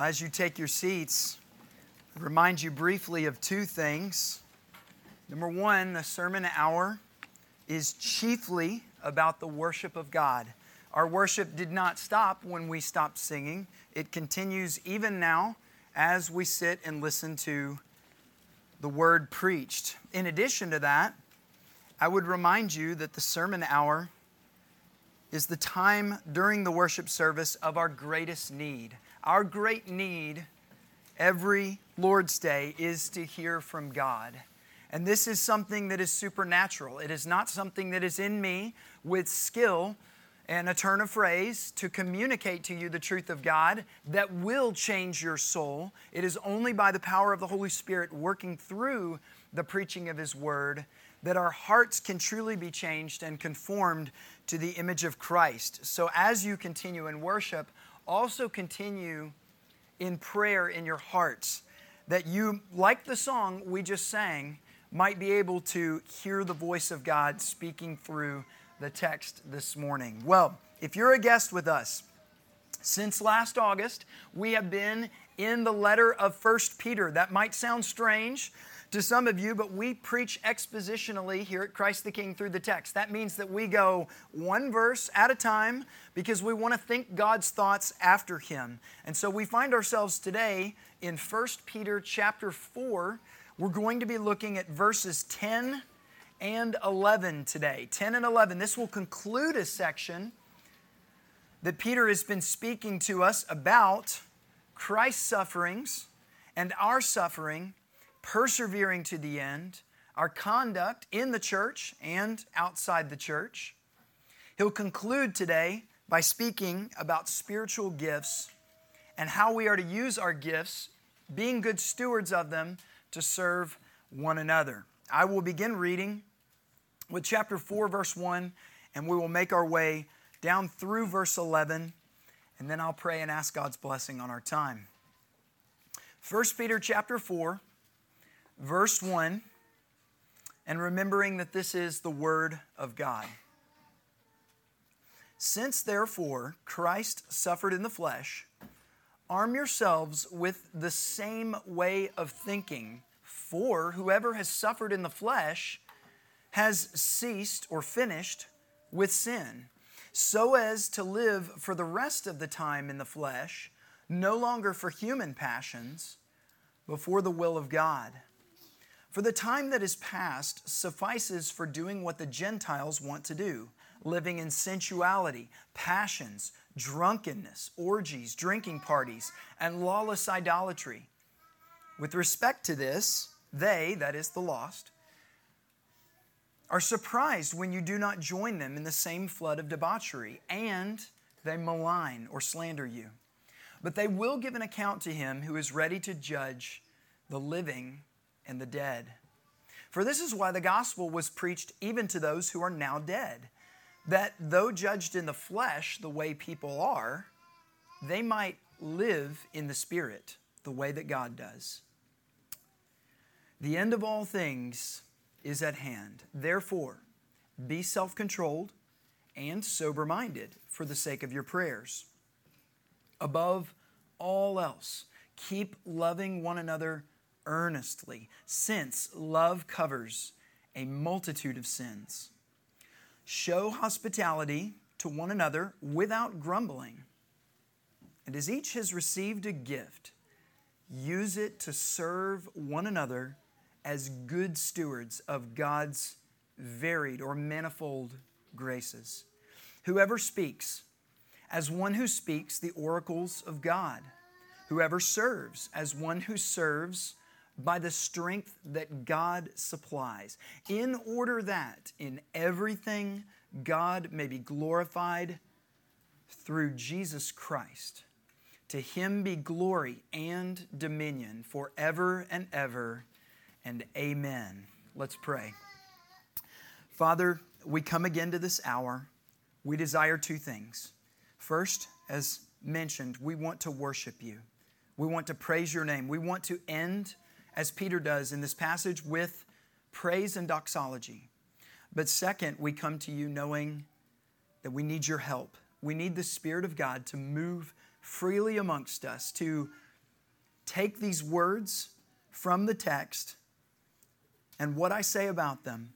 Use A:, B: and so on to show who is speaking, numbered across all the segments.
A: Well, as you take your seats, I remind you briefly of two things. Number one, the sermon hour is chiefly about the worship of God. Our worship did not stop when we stopped singing, it continues even now as we sit and listen to the word preached. In addition to that, I would remind you that the sermon hour is the time during the worship service of our greatest need. Our great need every Lord's Day is to hear from God. And this is something that is supernatural. It is not something that is in me with skill and a turn of phrase to communicate to you the truth of God that will change your soul. It is only by the power of the Holy Spirit working through the preaching of His Word that our hearts can truly be changed and conformed to the image of Christ. So as you continue in worship, also continue in prayer in your hearts that you, like the song we just sang, might be able to hear the voice of God speaking through the text this morning. Well, if you're a guest with us, since last August, we have been in the letter of First Peter. That might sound strange to some of you, but we preach expositionally here at Christ the King through the text. That means that we go one verse at a time because we want to think God's thoughts after him. And so we find ourselves today in 1 Peter chapter 4. We're going to be looking at verses 10 and 11 today. 10 and 11. This will conclude a section that Peter has been speaking to us about Christ's sufferings and our suffering persevering to the end, our conduct in the church and outside the church. He'll conclude today by speaking about spiritual gifts and how we are to use our gifts, being good stewards of them, to serve one another. I will begin reading with chapter 4, verse 1, and we will make our way down through verse 11, and then I'll pray and ask God's blessing on our time. 1 Peter chapter 4, verse 1, and remembering that this is the Word of God. Since therefore Christ suffered in the flesh, arm yourselves with the same way of thinking, for whoever has suffered in the flesh has ceased or finished with sin, so as to live for the rest of the time in the flesh, no longer for human passions, but for the will of God. For the time that is past suffices for doing what the Gentiles want to do, living in sensuality, passions, drunkenness, orgies, drinking parties, and lawless idolatry. With respect to this, they, that is the lost, are surprised when you do not join them in the same flood of debauchery, and they malign or slander you. But they will give an account to him who is ready to judge the living and the dead. For this is why the gospel was preached even to those who are now dead, that though judged in the flesh the way people are, they might live in the spirit the way that God does. The end of all things is at hand. Therefore, be self controlled and sober minded for the sake of your prayers. Above all else, keep loving one another earnestly, since love covers a multitude of sins. Show hospitality to one another without grumbling. And as each has received a gift, use it to serve one another as good stewards of God's varied or manifold graces. Whoever speaks, as one who speaks the oracles of God. Whoever serves, as one who serves by the strength that God supplies, in order that in everything God may be glorified through Jesus Christ. To him be glory and dominion forever and ever, and amen. Let's pray. Father, we come again to this hour. We desire two things. First, as mentioned, we want to worship you. We want to praise your name. We want to end as Peter does in this passage, with praise and doxology. But second, we come to you knowing that we need your help. We need the Spirit of God to move freely amongst us, to take these words from the text and what I say about them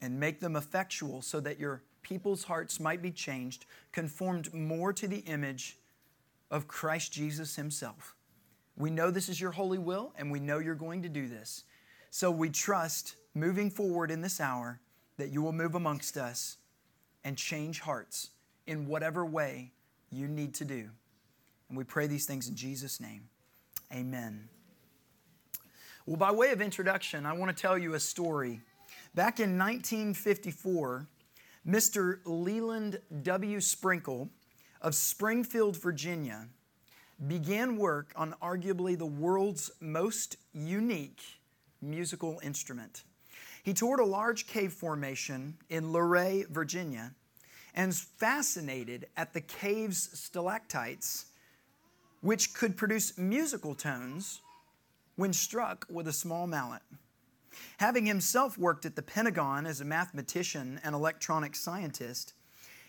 A: and make them effectual so that your people's hearts might be changed, conformed more to the image of Christ Jesus Himself. We know this is your holy will, and we know you're going to do this. So we trust moving forward in this hour that you will move amongst us and change hearts in whatever way you need to do. And we pray these things in Jesus' name. Amen. Well, by way of introduction, I want to tell you a story. Back in 1954, Mr. Leland W. Sprinkle of Springfield, Virginia, began work on arguably the world's most unique musical instrument. He toured a large cave formation in Luray, Virginia, and was fascinated at the cave's stalactites, which could produce musical tones when struck with a small mallet. Having himself worked at the Pentagon as a mathematician and electronic scientist,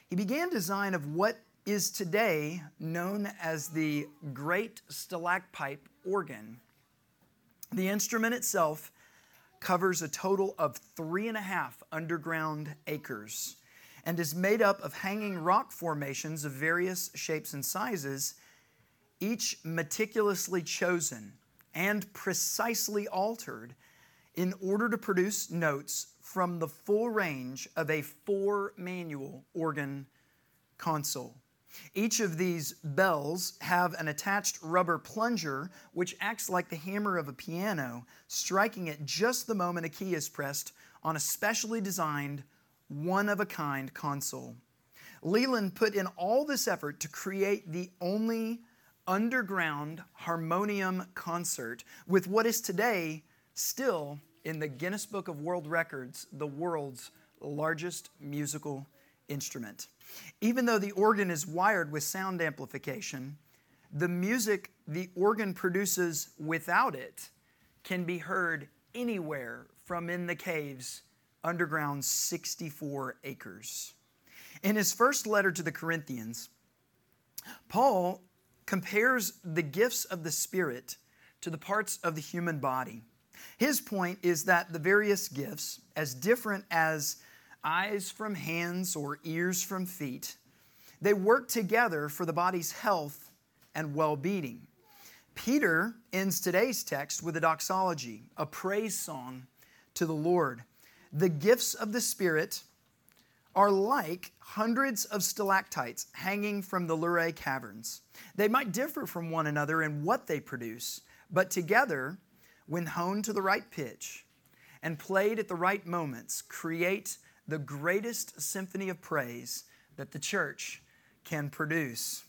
A: he began design of what is today known as the Great Stalacpipe Organ. The instrument itself covers a total of three and a half underground acres and is made up of hanging rock formations of various shapes and sizes, each meticulously chosen and precisely altered in order to produce notes from the full range of a four manual organ console. Each of these bells have an attached rubber plunger which acts like the hammer of a piano, striking it just the moment a key is pressed on a specially designed, one of a kind console. Leland put in all this effort to create the only underground harmonium concert with what is today still in the Guinness Book of World Records the world's largest musical instrument. Even though the organ is wired with sound amplification, the music the organ produces without it can be heard anywhere from in the caves underground 64 acres. In his first letter to the Corinthians, Paul compares the gifts of the Spirit to the parts of the human body. His point is that the various gifts, as different as eyes from hands or ears from feet. They work together for the body's health and well being. Peter ends today's text with a doxology, a praise song to the Lord. The gifts of the Spirit are like hundreds of stalactites hanging from the Luray caverns. They might differ from one another in what they produce, but together, when honed to the right pitch and played at the right moments, create the greatest symphony of praise that the church can produce.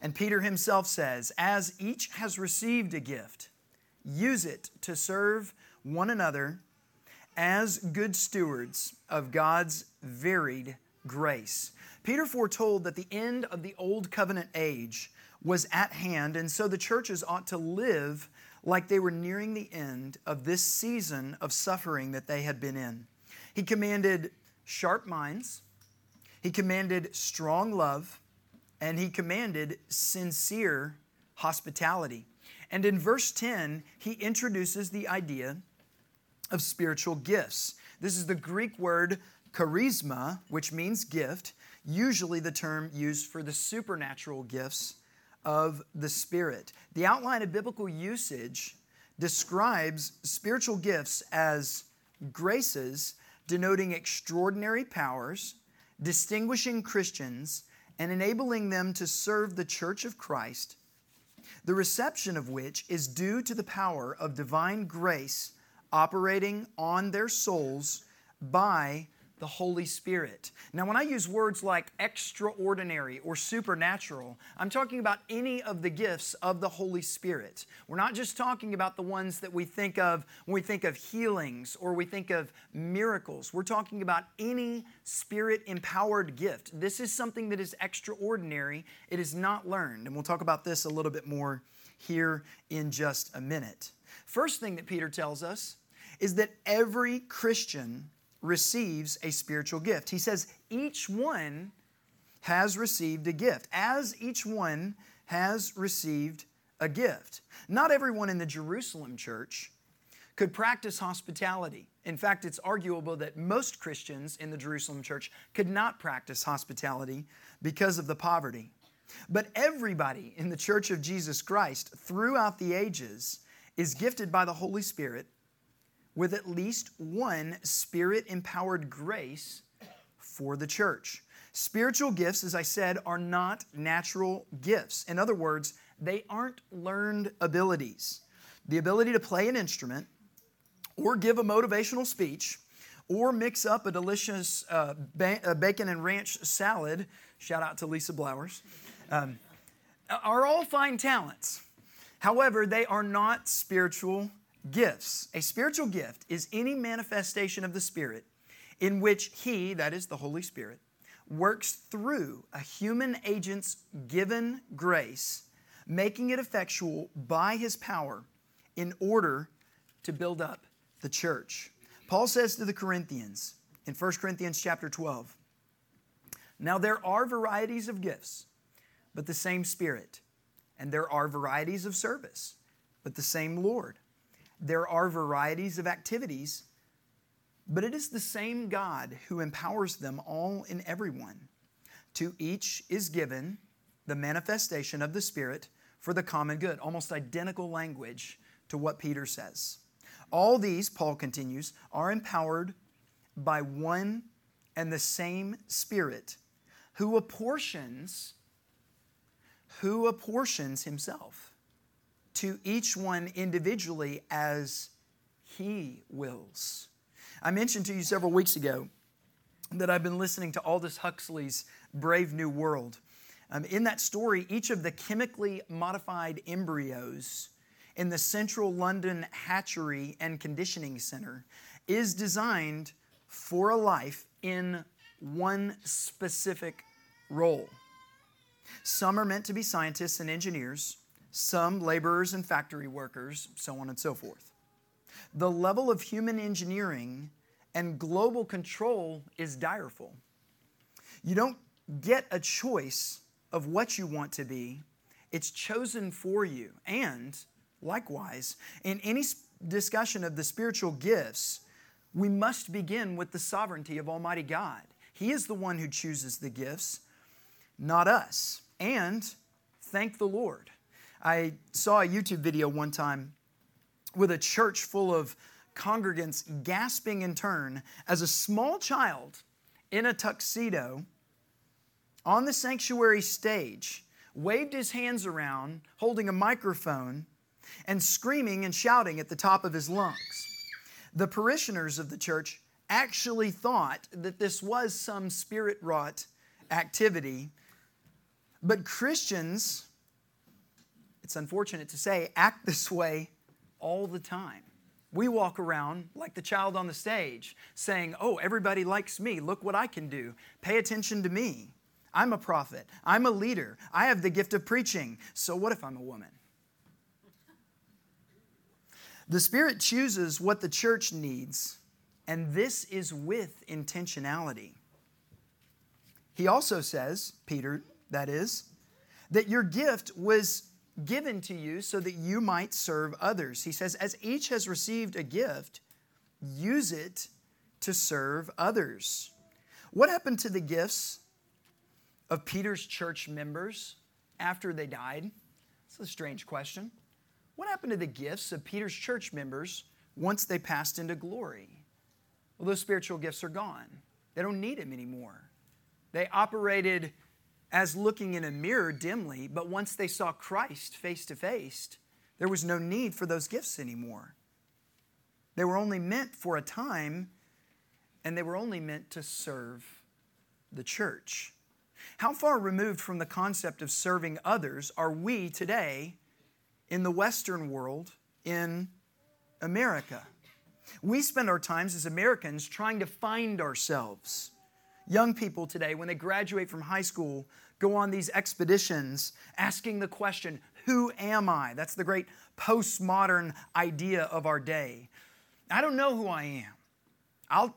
A: And Peter himself says, As each has received a gift, use it to serve one another as good stewards of God's varied grace. Peter foretold that the end of the old covenant age was at hand, and so the churches ought to live like they were nearing the end of this season of suffering that they had been in. He commanded sharp minds, he commanded strong love, and he commanded sincere hospitality. And in verse 10, he introduces the idea of spiritual gifts. This is the Greek word charisma, which means gift, usually the term used for the supernatural gifts of the Spirit. The outline of biblical usage describes spiritual gifts as graces denoting extraordinary powers, distinguishing Christians, and enabling them to serve the church of Christ, the reception of which is due to the power of divine grace operating on their souls by the Holy Spirit. Now, when I use words like extraordinary or supernatural, I'm talking about any of the gifts of the Holy Spirit. We're not just talking about the ones that we think of when we think of healings or we think of miracles. We're talking about any spirit empowered gift. This is something that is extraordinary, it is not learned. And we'll talk about this a little bit more here in just a minute. First thing that Peter tells us is that every Christian receives a spiritual gift. He says, each one has received a gift. As each one has received a gift. Not everyone in the Jerusalem church could practice hospitality. In fact, it's arguable that most Christians in the Jerusalem church could not practice hospitality because of the poverty. But everybody in the church of Jesus Christ throughout the ages is gifted by the Holy Spirit with at least one spirit empowered grace for the church. Spiritual gifts, as I said, are not natural gifts. In other words, they aren't learned abilities. The ability to play an instrument, or give a motivational speech, or mix up a delicious uh, ba- bacon and ranch salad, shout out to Lisa Blowers, um, are all fine talents. However, they are not spiritual gifts. A spiritual gift is any manifestation of the Spirit in which He, that is the Holy Spirit, works through a human agent's given grace, making it effectual by His power in order to build up the church. Paul says to the Corinthians in 1 Corinthians chapter 12, Now there are varieties of gifts, but the same Spirit. And there are varieties of service, but the same Lord. There are varieties of activities, but it is the same God who empowers them all in everyone. To each is given the manifestation of the Spirit for the common good. Almost identical language to what Peter says. All these, Paul continues, are empowered by one and the same Spirit who apportions who apportions himself to each one individually as he wills. I mentioned to you several weeks ago that I've been listening to Aldous Huxley's Brave New World. Um, in that story, each of the chemically modified embryos in the Central London Hatchery and Conditioning Center is designed for a life in one specific role. Some are meant to be scientists and engineers, some laborers and factory workers, so on and so forth. The level of human engineering and global control is direful. You don't get a choice of what you want to be, it's chosen for you. And Likewise, in any discussion of the spiritual gifts, we must begin with the sovereignty of Almighty God. He is the one who chooses the gifts, not us. And thank the Lord. I saw a YouTube video one time with a church full of congregants gasping in turn as a small child in a tuxedo on the sanctuary stage waved his hands around holding a microphone and screaming and shouting at the top of his lungs. The parishioners of the church actually thought that this was some spirit wrought activity, but Christians, it's unfortunate to say, act this way all the time. We walk around like the child on the stage saying, Oh, everybody likes me. Look what I can do. Pay attention to me. I'm a prophet. I'm a leader. I have the gift of preaching. So what if I'm a woman? The Spirit chooses what the church needs, and this is with intentionality. He also says, Peter, that is, that your gift was given to you so that you might serve others. He says, as each has received a gift, use it to serve others. What happened to the gifts of Peter's church members after they died? It's a strange question. What happened to the gifts of Peter's church members once they passed into glory? Well, those spiritual gifts are gone. They don't need them anymore. They operated as looking in a mirror dimly, but once they saw Christ face to face, there was no need for those gifts anymore. They were only meant for a time, and they were only meant to serve the church. How far removed from the concept of serving others are we today in the Western world, in America. We spend our times as Americans trying to find ourselves. Young people today, when they graduate from high school, go on these expeditions asking the question, Who am I? That's the great postmodern idea of our day. I don't know who I am. I'll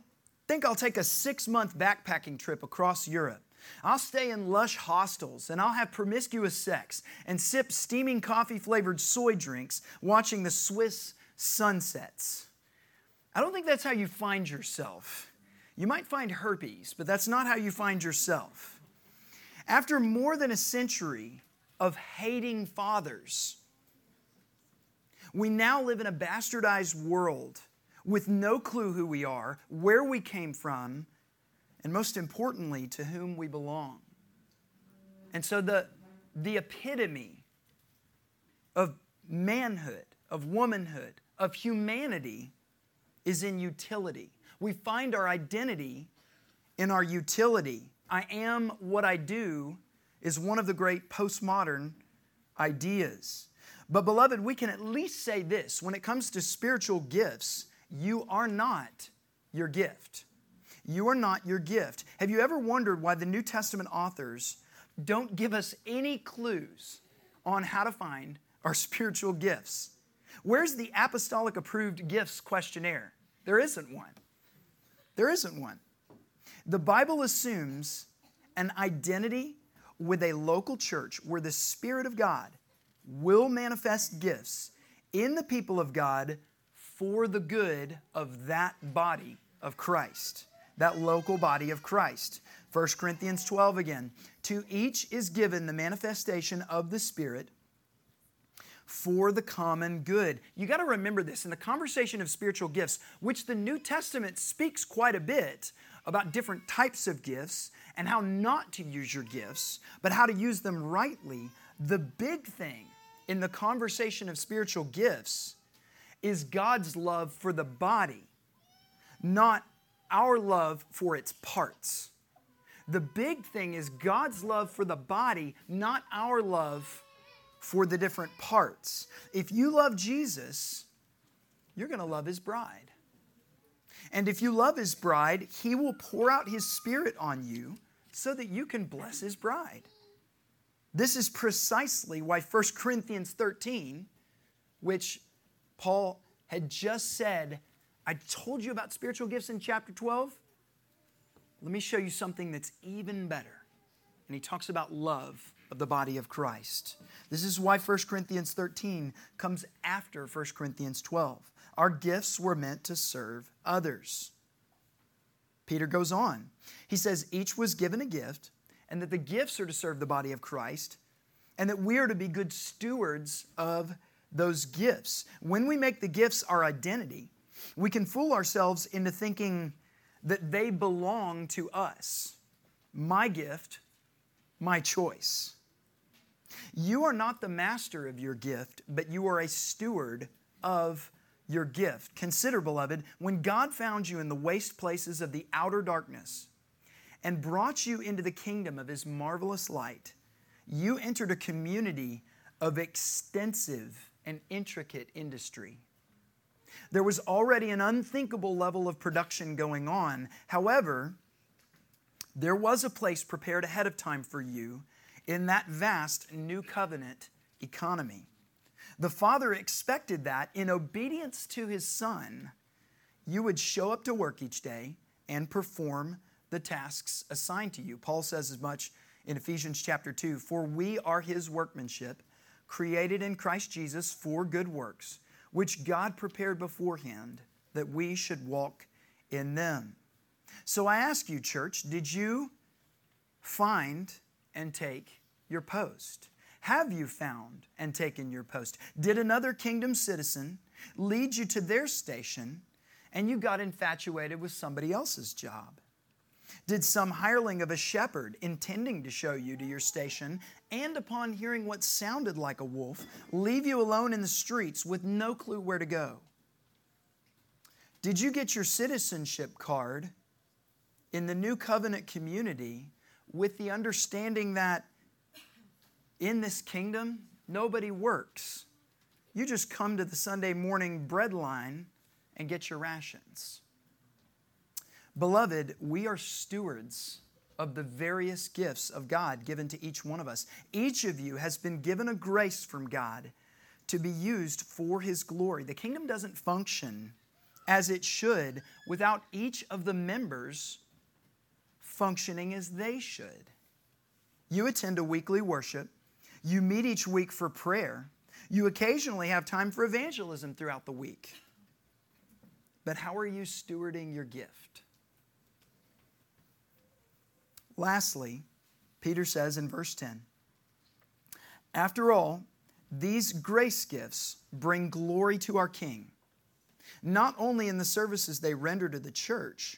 A: think I'll take a six month backpacking trip across Europe. I'll stay in lush hostels and I'll have promiscuous sex and sip steaming coffee flavored soy drinks watching the Swiss sunsets. I don't think that's how you find yourself. You might find herpes, but that's not how you find yourself. After more than a century of hating fathers, we now live in a bastardized world with no clue who we are, where we came from, and most importantly, to whom we belong. And so the, the epitome of manhood, of womanhood, of humanity is in utility. We find our identity in our utility. I am what I do is one of the great postmodern ideas. But, beloved, we can at least say this when it comes to spiritual gifts, you are not your gift. You are not your gift. Have you ever wondered why the New Testament authors don't give us any clues on how to find our spiritual gifts? Where's the apostolic approved gifts questionnaire? There isn't one. There isn't one. The Bible assumes an identity with a local church where the Spirit of God will manifest gifts in the people of God for the good of that body of Christ, that local body of Christ. 1 Corinthians 12 again. To each is given the manifestation of the Spirit for the common good. You got to remember this in the conversation of spiritual gifts, which the New Testament speaks quite a bit about different types of gifts and how not to use your gifts, but how to use them rightly. The big thing in the conversation of spiritual gifts is God's love for the body, not our love for its parts. The big thing is God's love for the body, not our love for the different parts. If you love Jesus, you're going to love his bride. And if you love his bride, he will pour out his spirit on you so that you can bless his bride. This is precisely why 1 Corinthians 13, which Paul had just said, I told you about spiritual gifts in chapter 12. Let me show you something that's even better. And he talks about love of the body of Christ. This is why 1 Corinthians 13 comes after 1 Corinthians 12. Our gifts were meant to serve others. Peter goes on. He says, Each was given a gift, and that the gifts are to serve the body of Christ, and that we are to be good stewards of those gifts. When we make the gifts our identity, we can fool ourselves into thinking that they belong to us. My gift, my choice. You are not the master of your gift, but you are a steward of your gift. Consider, beloved, when God found you in the waste places of the outer darkness and brought you into the kingdom of His marvelous light, you entered a community of extensive and intricate industry. There was already an unthinkable level of production going on. However, there was a place prepared ahead of time for you in that vast new covenant economy. The Father expected that in obedience to His Son, you would show up to work each day and perform the tasks assigned to you. Paul says as much in Ephesians chapter 2 For we are His workmanship, created in Christ Jesus for good works, which God prepared beforehand that we should walk in them. So I ask you, church, did you find and take your post? Have you found and taken your post? Did another kingdom citizen lead you to their station and you got infatuated with somebody else's job? Did some hireling of a shepherd, intending to show you to your station, and upon hearing what sounded like a wolf, leave you alone in the streets with no clue where to go? Did you get your citizenship card in the new covenant community with the understanding that in this kingdom, nobody works. You just come to the Sunday morning bread line and get your rations. Beloved, we are stewards of the various gifts of God given to each one of us. Each of you has been given a grace from God to be used for His glory. The kingdom doesn't function as it should without each of the members functioning as they should. You attend a weekly worship, you meet each week for prayer, you occasionally have time for evangelism throughout the week. But how are you stewarding your gift? Lastly, Peter says in verse 10 After all, these grace gifts bring glory to our King, not only in the services they render to the church,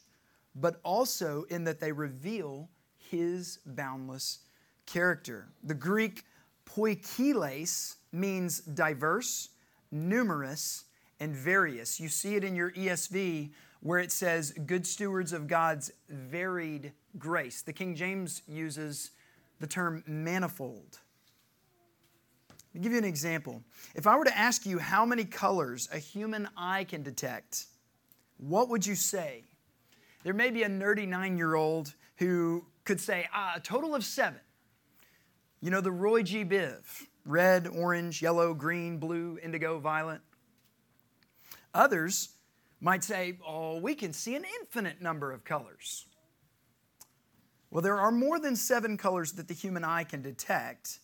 A: but also in that they reveal his boundless character. The Greek poikiles means diverse, numerous, and various. You see it in your ESV where it says, good stewards of God's varied grace. The King James uses the term manifold. Let me give you an example. If I were to ask you how many colors a human eye can detect, what would you say? There may be a nerdy nine year old who could say, ah, a total of seven. You know, the Roy G. Biv red, orange, yellow, green, blue, indigo, violet. Others might say, oh, we can see an infinite number of colors. Well, there are more than seven colors that the human eye can detect,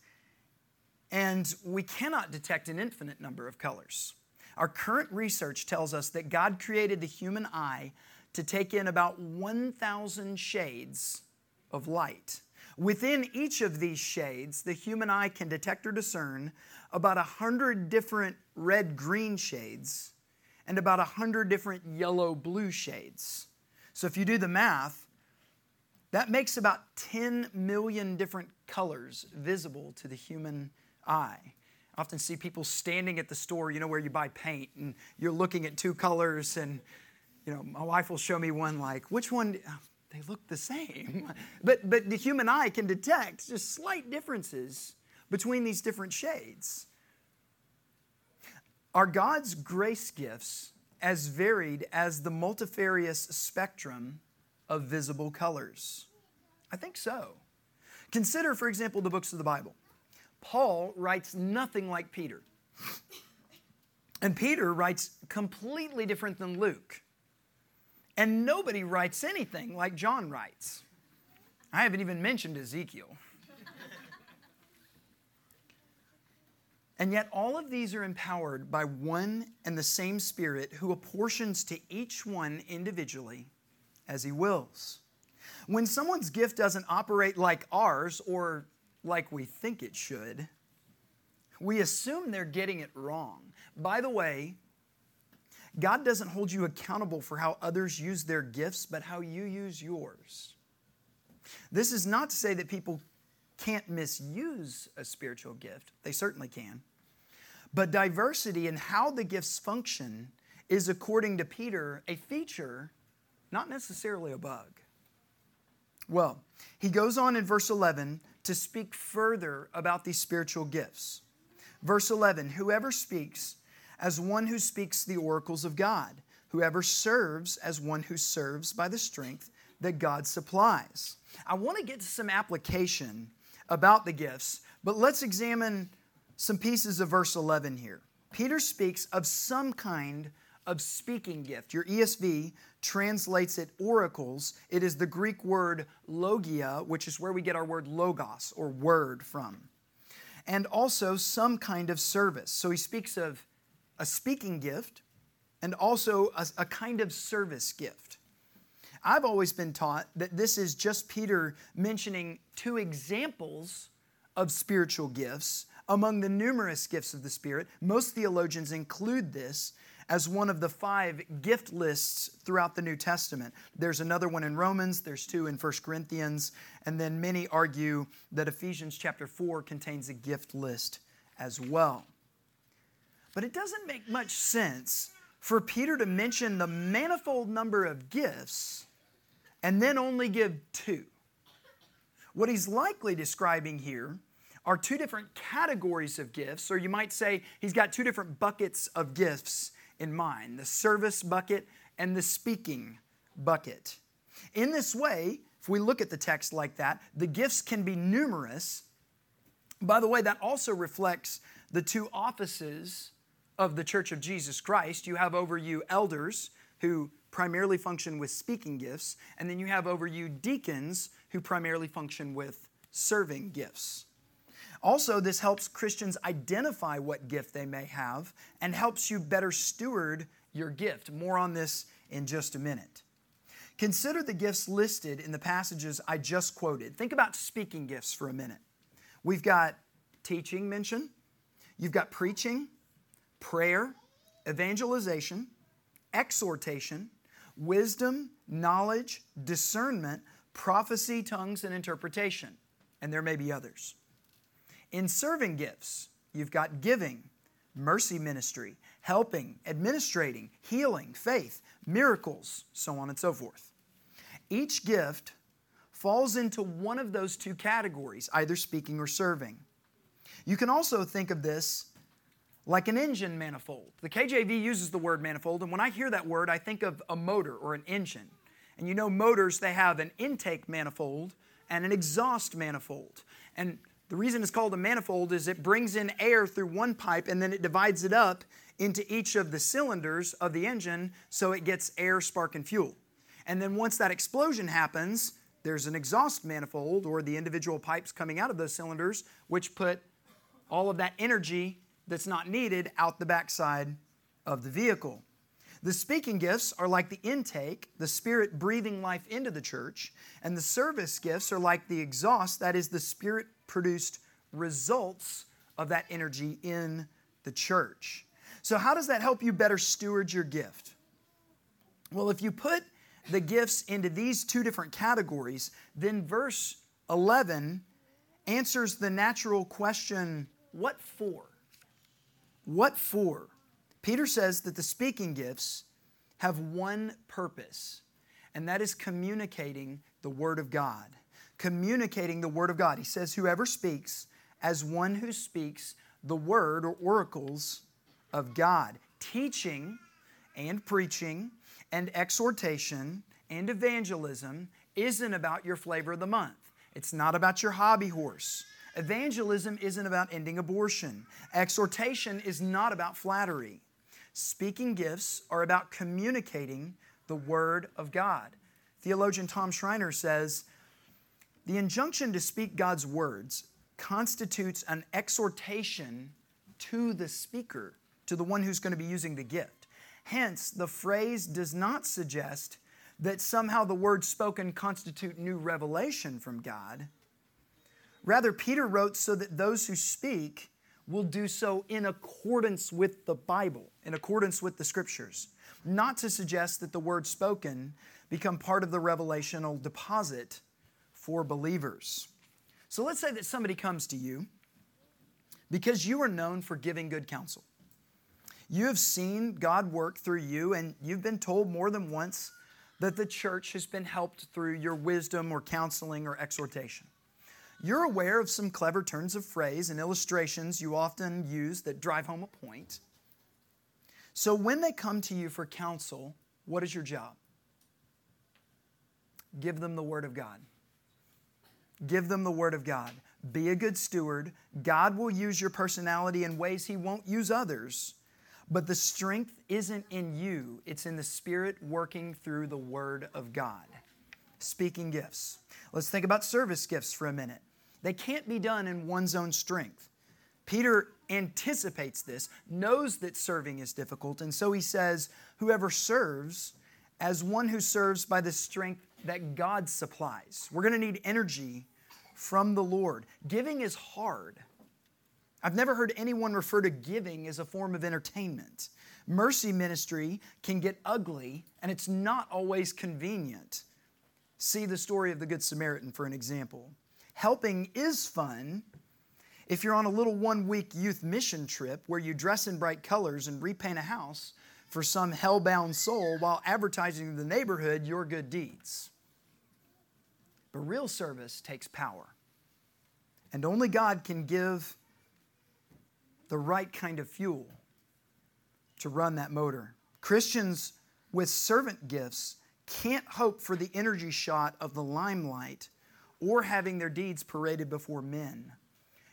A: and we cannot detect an infinite number of colors. Our current research tells us that God created the human eye to take in about 1,000 shades of light. Within each of these shades, the human eye can detect or discern about 100 different red green shades and about 100 different yellow blue shades. So if you do the math, that makes about 10 million different colors visible to the human eye. I often see people standing at the store, you know, where you buy paint, and you're looking at two colors, and, you know, my wife will show me one like, which one? Uh, they look the same. But, but the human eye can detect just slight differences between these different shades. Are God's grace gifts as varied as the multifarious spectrum of visible colors? I think so. Consider, for example, the books of the Bible. Paul writes nothing like Peter. And Peter writes completely different than Luke. And nobody writes anything like John writes. I haven't even mentioned Ezekiel. And yet, all of these are empowered by one and the same Spirit who apportions to each one individually as He wills. When someone's gift doesn't operate like ours or like we think it should, we assume they're getting it wrong. By the way, God doesn't hold you accountable for how others use their gifts, but how you use yours. This is not to say that people can't misuse a spiritual gift, they certainly can. But diversity in how the gifts function is, according to Peter, a feature, not necessarily a bug. Well, he goes on in verse 11 to speak further about these spiritual gifts. Verse 11 Whoever speaks as one who speaks the oracles of God, whoever serves as one who serves by the strength that God supplies. I want to get to some application about the gifts, but let's examine some pieces of verse 11 here. Peter speaks of some kind of speaking gift. Your ESV translates it oracles. It is the Greek word logia, which is where we get our word logos or word from. And also some kind of service. So he speaks of a speaking gift and also a, a kind of service gift. I've always been taught that this is just Peter mentioning two examples of spiritual gifts among the numerous gifts of the Spirit, most theologians include this as one of the five gift lists throughout the New Testament. There's another one in Romans, there's two in 1 Corinthians, and then many argue that Ephesians chapter 4 contains a gift list as well. But it doesn't make much sense for Peter to mention the manifold number of gifts and then only give two. What he's likely describing here are two different categories of gifts, or you might say he's got two different buckets of gifts in mind the service bucket and the speaking bucket. In this way, if we look at the text like that, the gifts can be numerous. By the way, that also reflects the two offices of the Church of Jesus Christ. You have over you elders who primarily function with speaking gifts, and then you have over you deacons who primarily function with serving gifts. Also, this helps Christians identify what gift they may have and helps you better steward your gift. More on this in just a minute. Consider the gifts listed in the passages I just quoted. Think about speaking gifts for a minute. We've got teaching mentioned, you've got preaching, prayer, evangelization, exhortation, wisdom, knowledge, discernment, prophecy, tongues, and interpretation. And there may be others. In serving gifts, you've got giving, mercy ministry, helping, administrating, healing, faith, miracles, so on and so forth. Each gift falls into one of those two categories, either speaking or serving. You can also think of this like an engine manifold. The KJV uses the word manifold, and when I hear that word, I think of a motor or an engine. And you know, motors, they have an intake manifold and an exhaust manifold. And the reason it's called a manifold is it brings in air through one pipe and then it divides it up into each of the cylinders of the engine so it gets air, spark, and fuel. And then once that explosion happens, there's an exhaust manifold or the individual pipes coming out of those cylinders, which put all of that energy that's not needed out the backside of the vehicle. The speaking gifts are like the intake, the Spirit breathing life into the church, and the service gifts are like the exhaust, that is, the Spirit produced results of that energy in the church. So, how does that help you better steward your gift? Well, if you put the gifts into these two different categories, then verse 11 answers the natural question what for? What for? Peter says that the speaking gifts have one purpose, and that is communicating the Word of God. Communicating the Word of God. He says, Whoever speaks as one who speaks the Word or oracles of God, teaching and preaching and exhortation and evangelism isn't about your flavor of the month. It's not about your hobby horse. Evangelism isn't about ending abortion. Exhortation is not about flattery. Speaking gifts are about communicating the Word of God. Theologian Tom Schreiner says the injunction to speak God's words constitutes an exhortation to the speaker, to the one who's going to be using the gift. Hence, the phrase does not suggest that somehow the words spoken constitute new revelation from God. Rather, Peter wrote so that those who speak will do so in accordance with the Bible, in accordance with the scriptures, not to suggest that the words spoken become part of the revelational deposit for believers. So let's say that somebody comes to you because you are known for giving good counsel. You have seen God work through you, and you've been told more than once that the church has been helped through your wisdom or counseling or exhortation. You're aware of some clever turns of phrase and illustrations you often use that drive home a point. So when they come to you for counsel, what is your job? Give them the Word of God. Give them the Word of God. Be a good steward. God will use your personality in ways He won't use others. But the strength isn't in you, it's in the Spirit working through the Word of God. Speaking gifts. Let's think about service gifts for a minute. They can't be done in one's own strength. Peter anticipates this, knows that serving is difficult, and so he says, Whoever serves, as one who serves by the strength that God supplies. We're going to need energy from the Lord. Giving is hard. I've never heard anyone refer to giving as a form of entertainment. Mercy ministry can get ugly, and it's not always convenient. See the story of the Good Samaritan for an example. Helping is fun if you're on a little one week youth mission trip where you dress in bright colors and repaint a house for some hell-bound soul while advertising to the neighborhood your good deeds. But real service takes power. And only God can give the right kind of fuel to run that motor. Christians with servant gifts can't hope for the energy shot of the limelight or having their deeds paraded before men.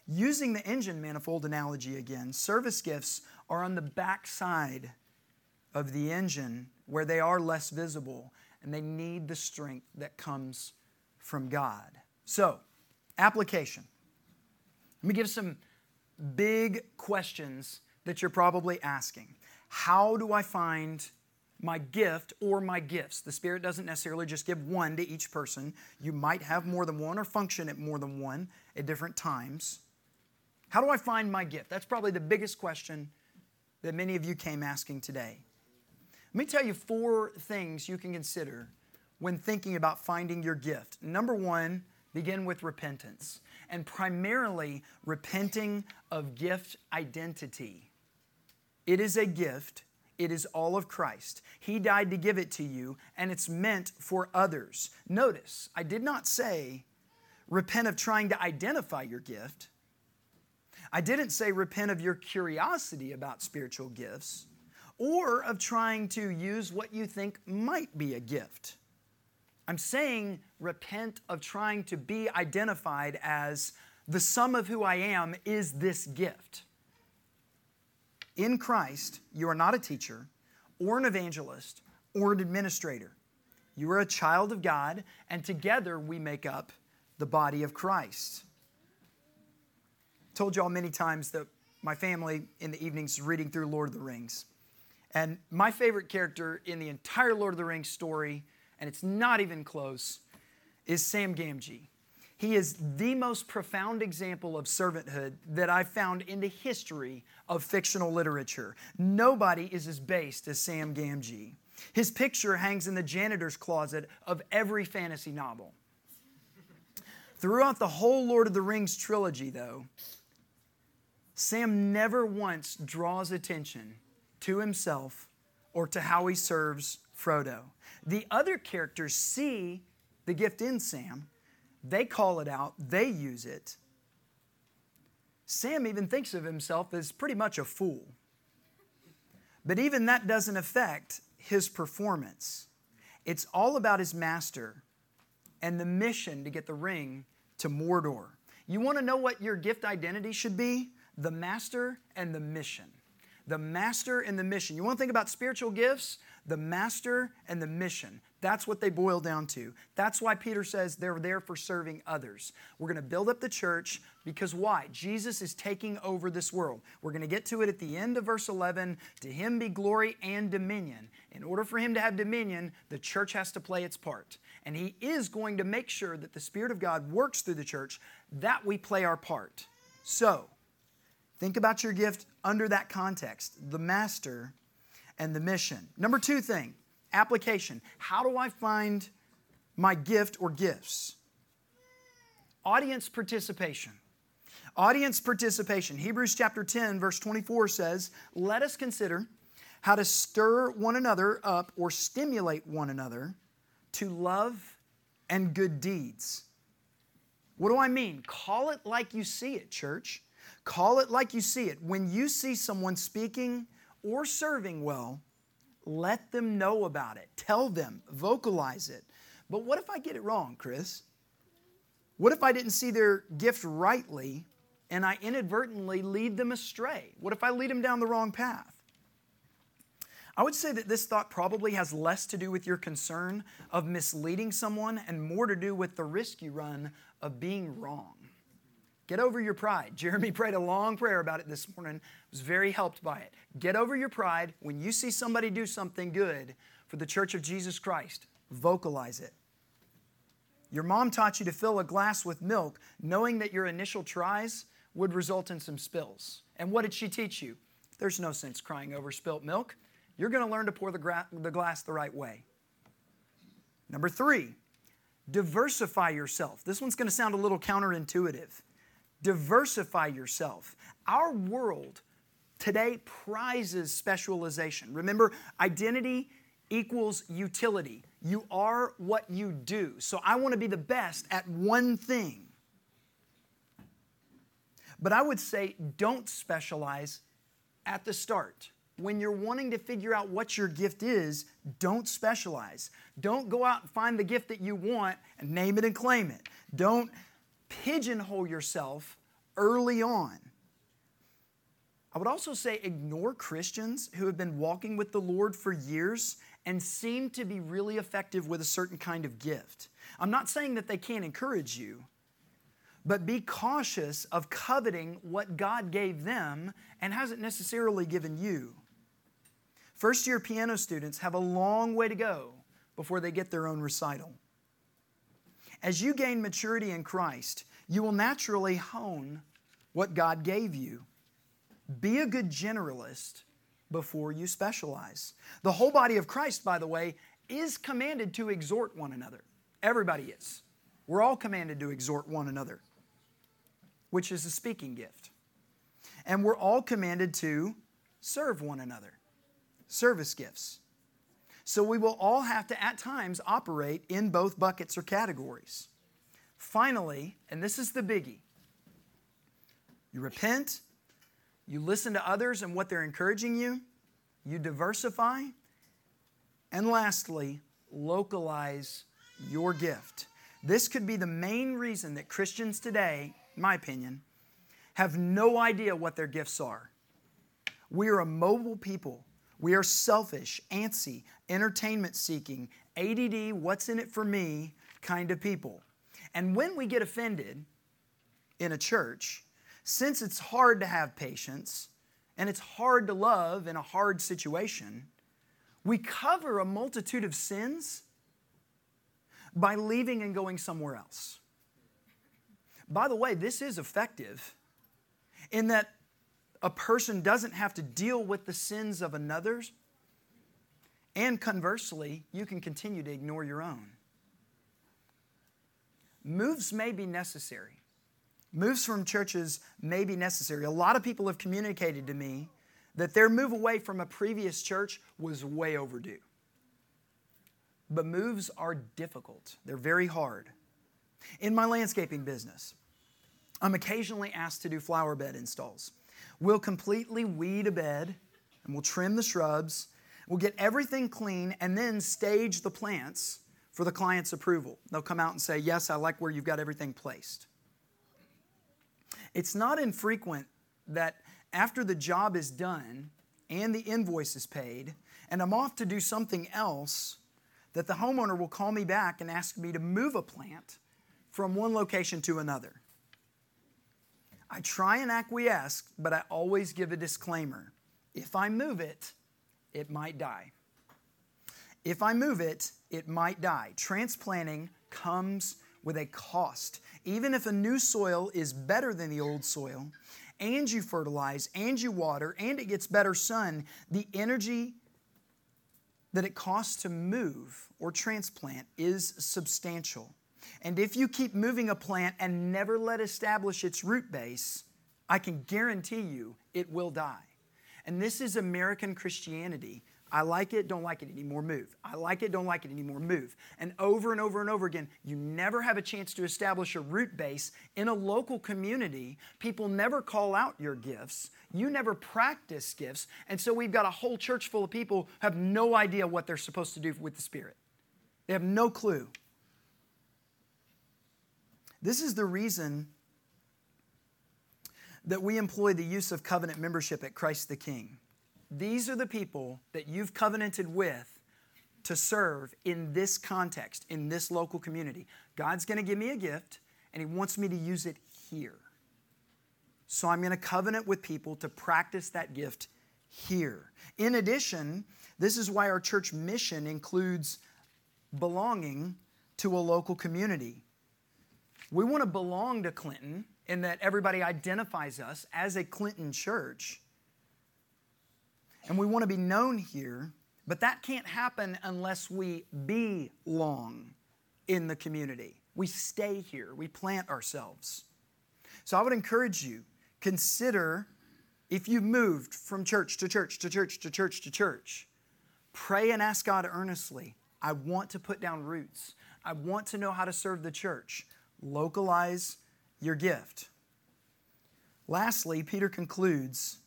A: Using the engine manifold analogy again, service gifts are on the backside of the engine where they are less visible and they need the strength that comes from God. So, application. Let me give some big questions that you're probably asking. How do I find my gift or my gifts? The Spirit doesn't necessarily just give one to each person. You might have more than one or function at more than one at different times. How do I find my gift? That's probably the biggest question that many of you came asking today. Let me tell you four things you can consider when thinking about finding your gift. Number one, begin with repentance, and primarily repenting of gift identity. It is a gift, it is all of Christ. He died to give it to you, and it's meant for others. Notice, I did not say repent of trying to identify your gift. I didn't say repent of your curiosity about spiritual gifts or of trying to use what you think might be a gift. I'm saying repent of trying to be identified as the sum of who I am is this gift. In Christ, you are not a teacher or an evangelist or an administrator. You are a child of God, and together we make up the body of Christ. Told y'all many times that my family in the evenings reading through Lord of the Rings. And my favorite character in the entire Lord of the Rings story, and it's not even close, is Sam Gamgee. He is the most profound example of servanthood that I've found in the history of fictional literature. Nobody is as based as Sam Gamgee. His picture hangs in the janitor's closet of every fantasy novel. Throughout the whole Lord of the Rings trilogy, though, Sam never once draws attention to himself or to how he serves Frodo. The other characters see the gift in Sam, they call it out, they use it. Sam even thinks of himself as pretty much a fool. But even that doesn't affect his performance. It's all about his master and the mission to get the ring to Mordor. You want to know what your gift identity should be? The master and the mission the master and the mission. You want to think about spiritual gifts? The master and the mission. That's what they boil down to. That's why Peter says they're there for serving others. We're going to build up the church because why? Jesus is taking over this world. We're going to get to it at the end of verse 11. To him be glory and dominion. In order for him to have dominion, the church has to play its part. And he is going to make sure that the Spirit of God works through the church, that we play our part. So, Think about your gift under that context the master and the mission. Number two thing application. How do I find my gift or gifts? Audience participation. Audience participation. Hebrews chapter 10, verse 24 says, Let us consider how to stir one another up or stimulate one another to love and good deeds. What do I mean? Call it like you see it, church. Call it like you see it. When you see someone speaking or serving well, let them know about it. Tell them, vocalize it. But what if I get it wrong, Chris? What if I didn't see their gift rightly and I inadvertently lead them astray? What if I lead them down the wrong path? I would say that this thought probably has less to do with your concern of misleading someone and more to do with the risk you run of being wrong. Get over your pride. Jeremy prayed a long prayer about it this morning. was very helped by it. Get over your pride. When you see somebody do something good for the church of Jesus Christ, vocalize it. Your mom taught you to fill a glass with milk, knowing that your initial tries would result in some spills. And what did she teach you? There's no sense crying over spilt milk. You're going to learn to pour the, gra- the glass the right way. Number three, diversify yourself. This one's going to sound a little counterintuitive. Diversify yourself. Our world today prizes specialization. Remember, identity equals utility. You are what you do. So I want to be the best at one thing. But I would say don't specialize at the start. When you're wanting to figure out what your gift is, don't specialize. Don't go out and find the gift that you want and name it and claim it. Don't pigeonhole yourself early on. I would also say ignore Christians who have been walking with the Lord for years and seem to be really effective with a certain kind of gift. I'm not saying that they can't encourage you, but be cautious of coveting what God gave them and hasn't necessarily given you. First year piano students have a long way to go before they get their own recital. As you gain maturity in Christ, you will naturally hone what God gave you. Be a good generalist before you specialize. The whole body of Christ, by the way, is commanded to exhort one another. Everybody is. We're all commanded to exhort one another, which is a speaking gift. And we're all commanded to serve one another, service gifts. So we will all have to, at times, operate in both buckets or categories. Finally, and this is the biggie you repent, you listen to others and what they're encouraging you, you diversify, and lastly, localize your gift. This could be the main reason that Christians today, in my opinion, have no idea what their gifts are. We are a mobile people. We are selfish, antsy, entertainment seeking, ADD, what's in it for me kind of people. And when we get offended in a church, since it's hard to have patience and it's hard to love in a hard situation, we cover a multitude of sins by leaving and going somewhere else. By the way, this is effective in that a person doesn't have to deal with the sins of another's, and conversely, you can continue to ignore your own. Moves may be necessary. Moves from churches may be necessary. A lot of people have communicated to me that their move away from a previous church was way overdue. But moves are difficult, they're very hard. In my landscaping business, I'm occasionally asked to do flower bed installs. We'll completely weed a bed and we'll trim the shrubs, we'll get everything clean, and then stage the plants for the client's approval. They'll come out and say, Yes, I like where you've got everything placed. It's not infrequent that after the job is done and the invoice is paid, and I'm off to do something else, that the homeowner will call me back and ask me to move a plant from one location to another. I try and acquiesce, but I always give a disclaimer. If I move it, it might die. If I move it, it might die. Transplanting comes with a cost. Even if a new soil is better than the old soil, and you fertilize, and you water, and it gets better sun, the energy that it costs to move or transplant is substantial. And if you keep moving a plant and never let establish its root base, I can guarantee you it will die. And this is American Christianity. I like it, don't like it anymore, move. I like it, don't like it anymore, move. And over and over and over again, you never have a chance to establish a root base in a local community. People never call out your gifts. You never practice gifts. And so we've got a whole church full of people who have no idea what they're supposed to do with the Spirit. They have no clue. This is the reason that we employ the use of covenant membership at Christ the King. These are the people that you've covenanted with to serve in this context, in this local community. God's going to give me a gift, and He wants me to use it here. So I'm going to covenant with people to practice that gift here. In addition, this is why our church mission includes belonging to a local community. We want to belong to Clinton in that everybody identifies us as a Clinton church. And we want to be known here, but that can't happen unless we belong in the community. We stay here, we plant ourselves. So I would encourage you consider if you've moved from church to church to church to church to church, pray and ask God earnestly I want to put down roots. I want to know how to serve the church. Localize your gift. Lastly, Peter concludes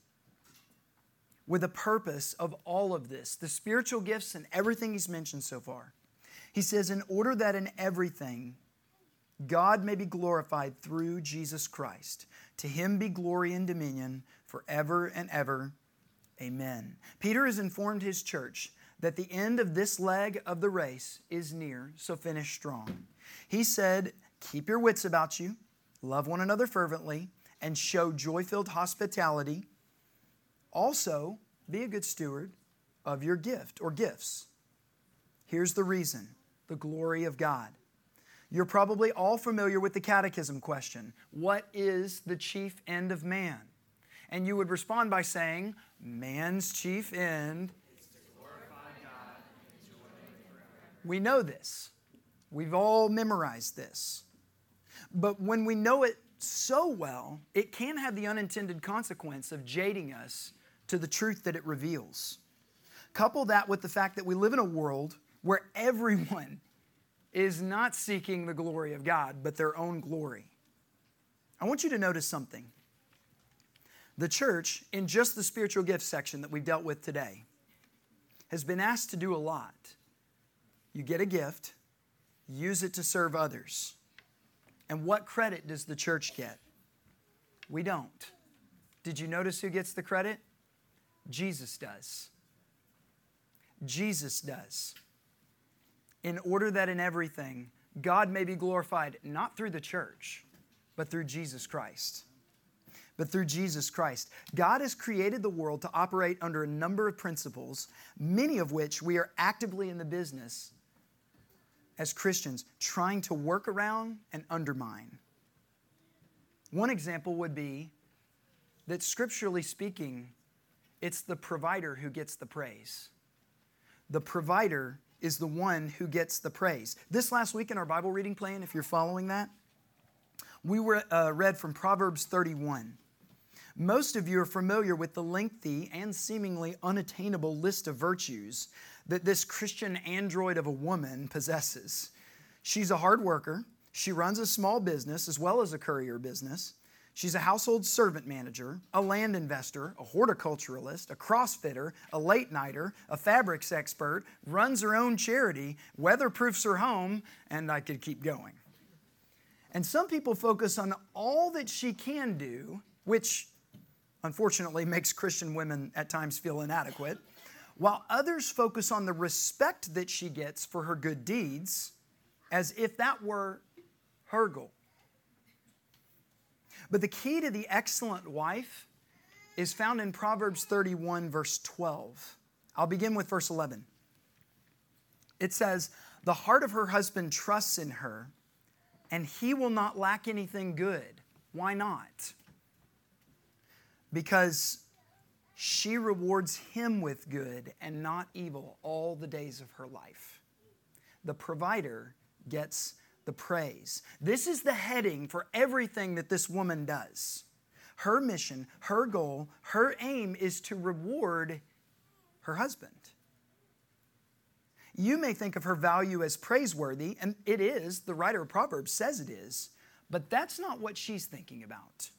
A: with the purpose of all of this the spiritual gifts and everything he's mentioned so far. He says, In order that in everything God may be glorified through Jesus Christ. To him be glory and dominion forever and ever. Amen. Peter has informed his church that the end of this leg of the race is near, so finish strong. He said, Keep your wits about you, love one another fervently, and show joy filled hospitality. Also, be a good steward of your gift or gifts. Here's the reason the glory of God. You're probably all familiar with the catechism question What is the chief end of man? And you would respond by saying, Man's chief end. Is to glorify God and enjoy forever. We know this. We've all memorized this. But when we know it so well, it can have the unintended consequence of jading us to the truth that it reveals. Couple that with the fact that we live in a world where everyone is not seeking the glory of God, but their own glory. I want you to notice something. The church, in just the spiritual gifts section that we've dealt with today, has been asked to do a lot. You get a gift, use it to serve others. And what credit does the church get? We don't. Did you notice who gets the credit? Jesus does. Jesus does. In order that in everything, God may be glorified not through the church, but through Jesus Christ. But through Jesus Christ. God has created the world to operate under a number of principles, many of which we are actively in the business as Christians trying to work around and undermine. One example would be that scripturally speaking, it's the provider who gets the praise. The provider is the one who gets the praise. This last week in our Bible reading plan, if you're following that, we were, uh, read from Proverbs 31. Most of you are familiar with the lengthy and seemingly unattainable list of virtues that this Christian android of a woman possesses. She's a hard worker. She runs a small business as well as a courier business. She's a household servant manager, a land investor, a horticulturalist, a crossfitter, a late nighter, a fabrics expert, runs her own charity, weatherproofs her home, and I could keep going. And some people focus on all that she can do, which unfortunately makes Christian women at times feel inadequate while others focus on the respect that she gets for her good deeds as if that were her goal. But the key to the excellent wife is found in Proverbs 31, verse 12. I'll begin with verse 11. It says, The heart of her husband trusts in her, and he will not lack anything good. Why not? Because she rewards him with good and not evil all the days of her life. The provider gets the praise. This is the heading for everything that this woman does. Her mission, her goal, her aim is to reward her husband. You may think of her value as praiseworthy, and it is, the writer of Proverbs says it is, but that's not what she's thinking about.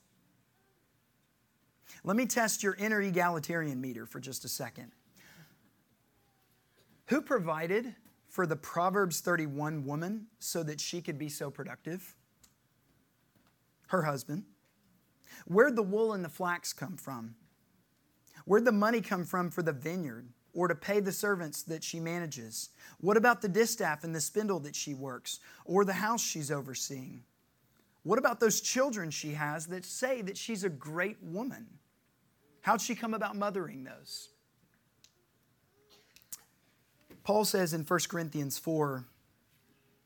A: Let me test your inner egalitarian meter for just a second. Who provided for the Proverbs 31 woman so that she could be so productive? Her husband. Where'd the wool and the flax come from? Where'd the money come from for the vineyard or to pay the servants that she manages? What about the distaff and the spindle that she works or the house she's overseeing? What about those children she has that say that she's a great woman? How'd she come about mothering those? Paul says in 1 Corinthians 4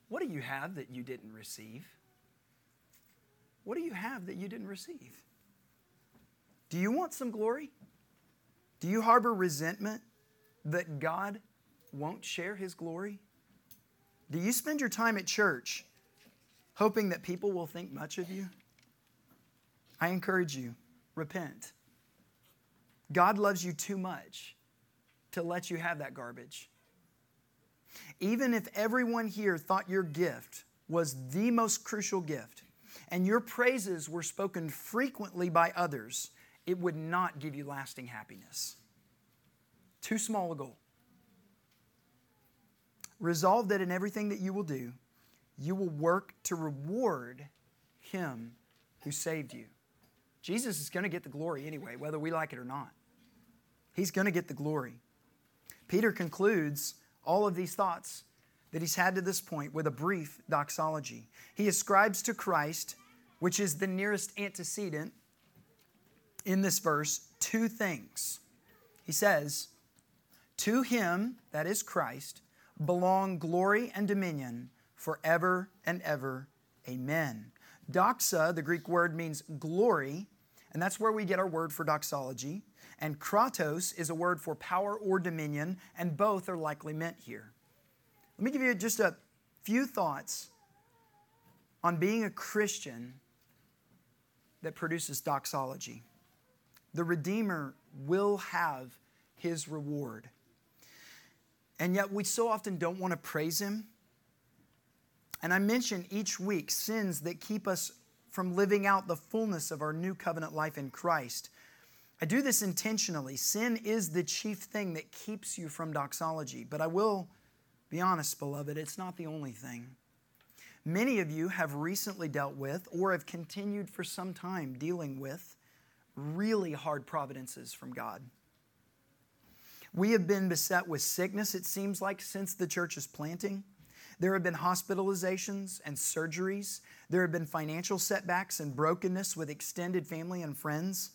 A: What do you have that you didn't receive? What do you have that you didn't receive? Do you want some glory? Do you harbor resentment that God won't share his glory? Do you spend your time at church hoping that people will think much of you? I encourage you, repent. God loves you too much to let you have that garbage. Even if everyone here thought your gift was the most crucial gift and your praises were spoken frequently by others, it would not give you lasting happiness. Too small a goal. Resolve that in everything that you will do, you will work to reward him who saved you. Jesus is going to get the glory anyway, whether we like it or not. He's going to get the glory. Peter concludes all of these thoughts that he's had to this point with a brief doxology. He ascribes to Christ, which is the nearest antecedent in this verse, two things. He says, To him, that is Christ, belong glory and dominion forever and ever. Amen. Doxa, the Greek word, means glory, and that's where we get our word for doxology. And kratos is a word for power or dominion, and both are likely meant here. Let me give you just a few thoughts on being a Christian that produces doxology. The Redeemer will have his reward. And yet, we so often don't want to praise him. And I mention each week sins that keep us from living out the fullness of our new covenant life in Christ. I do this intentionally. Sin is the chief thing that keeps you from doxology. But I will be honest, beloved, it's not the only thing. Many of you have recently dealt with, or have continued for some time dealing with, really hard providences from God. We have been beset with sickness, it seems like, since the church's planting. There have been hospitalizations and surgeries. There have been financial setbacks and brokenness with extended family and friends.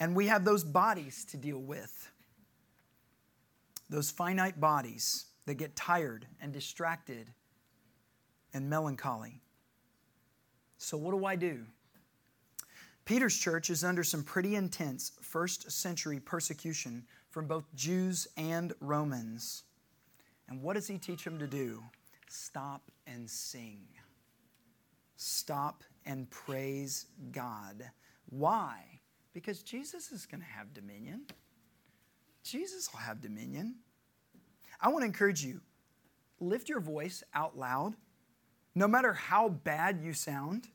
A: And we have those bodies to deal with. Those finite bodies that get tired and distracted and melancholy. So, what do I do? Peter's church is under some pretty intense first century persecution from both Jews and Romans. And what does he teach them to do? Stop and sing. Stop and praise God. Why? Because Jesus is going to have dominion. Jesus will have dominion. I want to encourage you lift your voice out loud, no matter how bad you sound.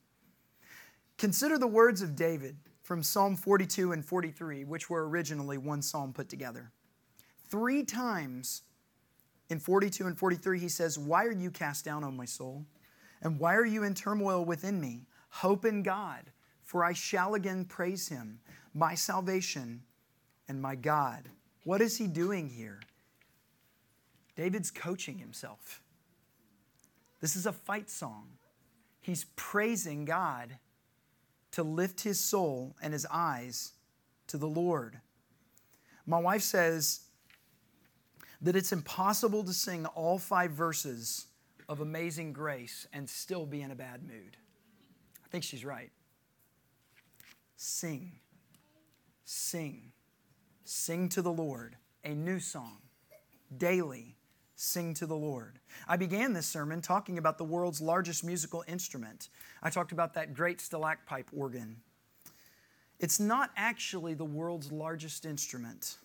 A: Consider the words of David from Psalm 42 and 43, which were originally one psalm put together. Three times in 42 and 43, he says, Why are you cast down, O my soul? And why are you in turmoil within me? Hope in God, for I shall again praise him, my salvation and my God. What is he doing here? David's coaching himself. This is a fight song. He's praising God to lift his soul and his eyes to the Lord. My wife says that it's impossible to sing all five verses of Amazing Grace and still be in a bad mood. I think she's right. Sing, sing, sing to the Lord a new song daily sing to the Lord. I began this sermon talking about the world's largest musical instrument. I talked about that great stalactite organ. It's not actually the world's largest instrument.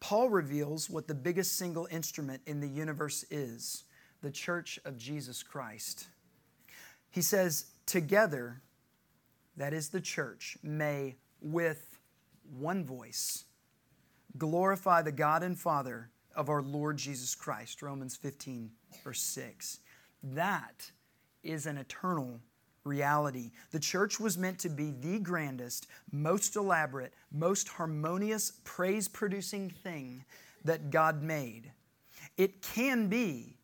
A: Paul reveals what the biggest single instrument in the universe is the church of Jesus Christ. He says, Together, that is the church, may with one voice glorify the God and Father of our Lord Jesus Christ, Romans 15, verse 6. That is an eternal reality. The church was meant to be the grandest, most elaborate, most harmonious, praise producing thing that God made. It can be,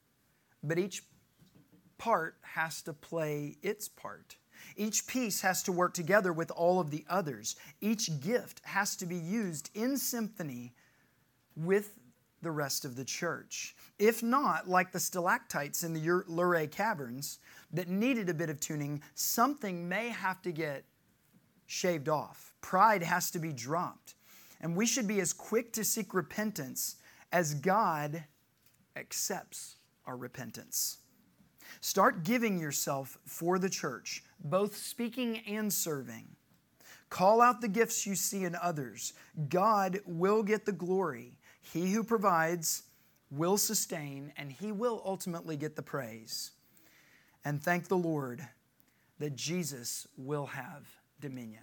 A: but each part has to play its part. Each piece has to work together with all of the others. Each gift has to be used in symphony with the rest of the church. If not, like the stalactites in the Luray caverns that needed a bit of tuning, something may have to get shaved off. Pride has to be dropped. And we should be as quick to seek repentance as God accepts our repentance. Start giving yourself for the church, both speaking and serving. Call out the gifts you see in others. God will get the glory he who provides will sustain, and he will ultimately get the praise. And thank the Lord that Jesus will have dominion.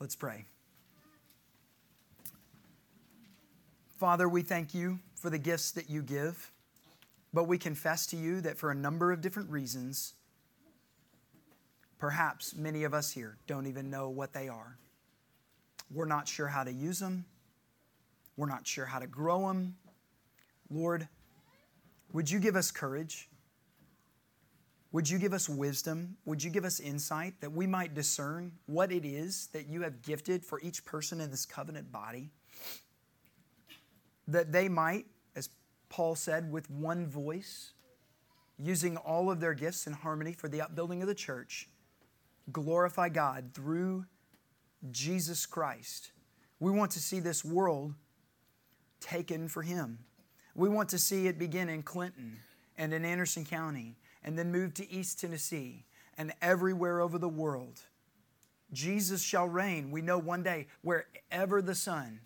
A: Let's pray. Father, we thank you for the gifts that you give. But we confess to you that for a number of different reasons, perhaps many of us here don't even know what they are. We're not sure how to use them, we're not sure how to grow them. Lord, would you give us courage? Would you give us wisdom? Would you give us insight that we might discern what it is that you have gifted for each person in this covenant body? That they might, as Paul said, with one voice, using all of their gifts in harmony for the upbuilding of the church, glorify God through Jesus Christ. We want to see this world taken for Him. We want to see it begin in Clinton and in Anderson County and then move to East Tennessee and everywhere over the world. Jesus shall reign. We know one day, wherever the sun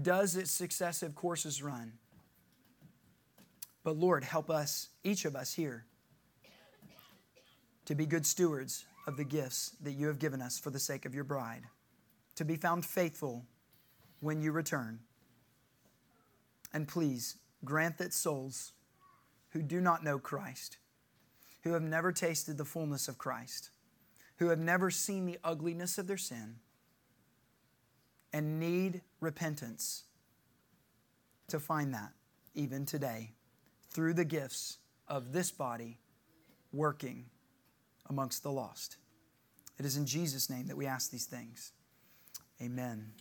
A: does its successive courses run. But Lord, help us, each of us here, to be good stewards of the gifts that you have given us for the sake of your bride, to be found faithful when you return. And please grant that souls who do not know Christ, who have never tasted the fullness of Christ, who have never seen the ugliness of their sin, and need repentance, to find that even today through the gifts of this body working amongst the lost. It is in Jesus' name that we ask these things. Amen.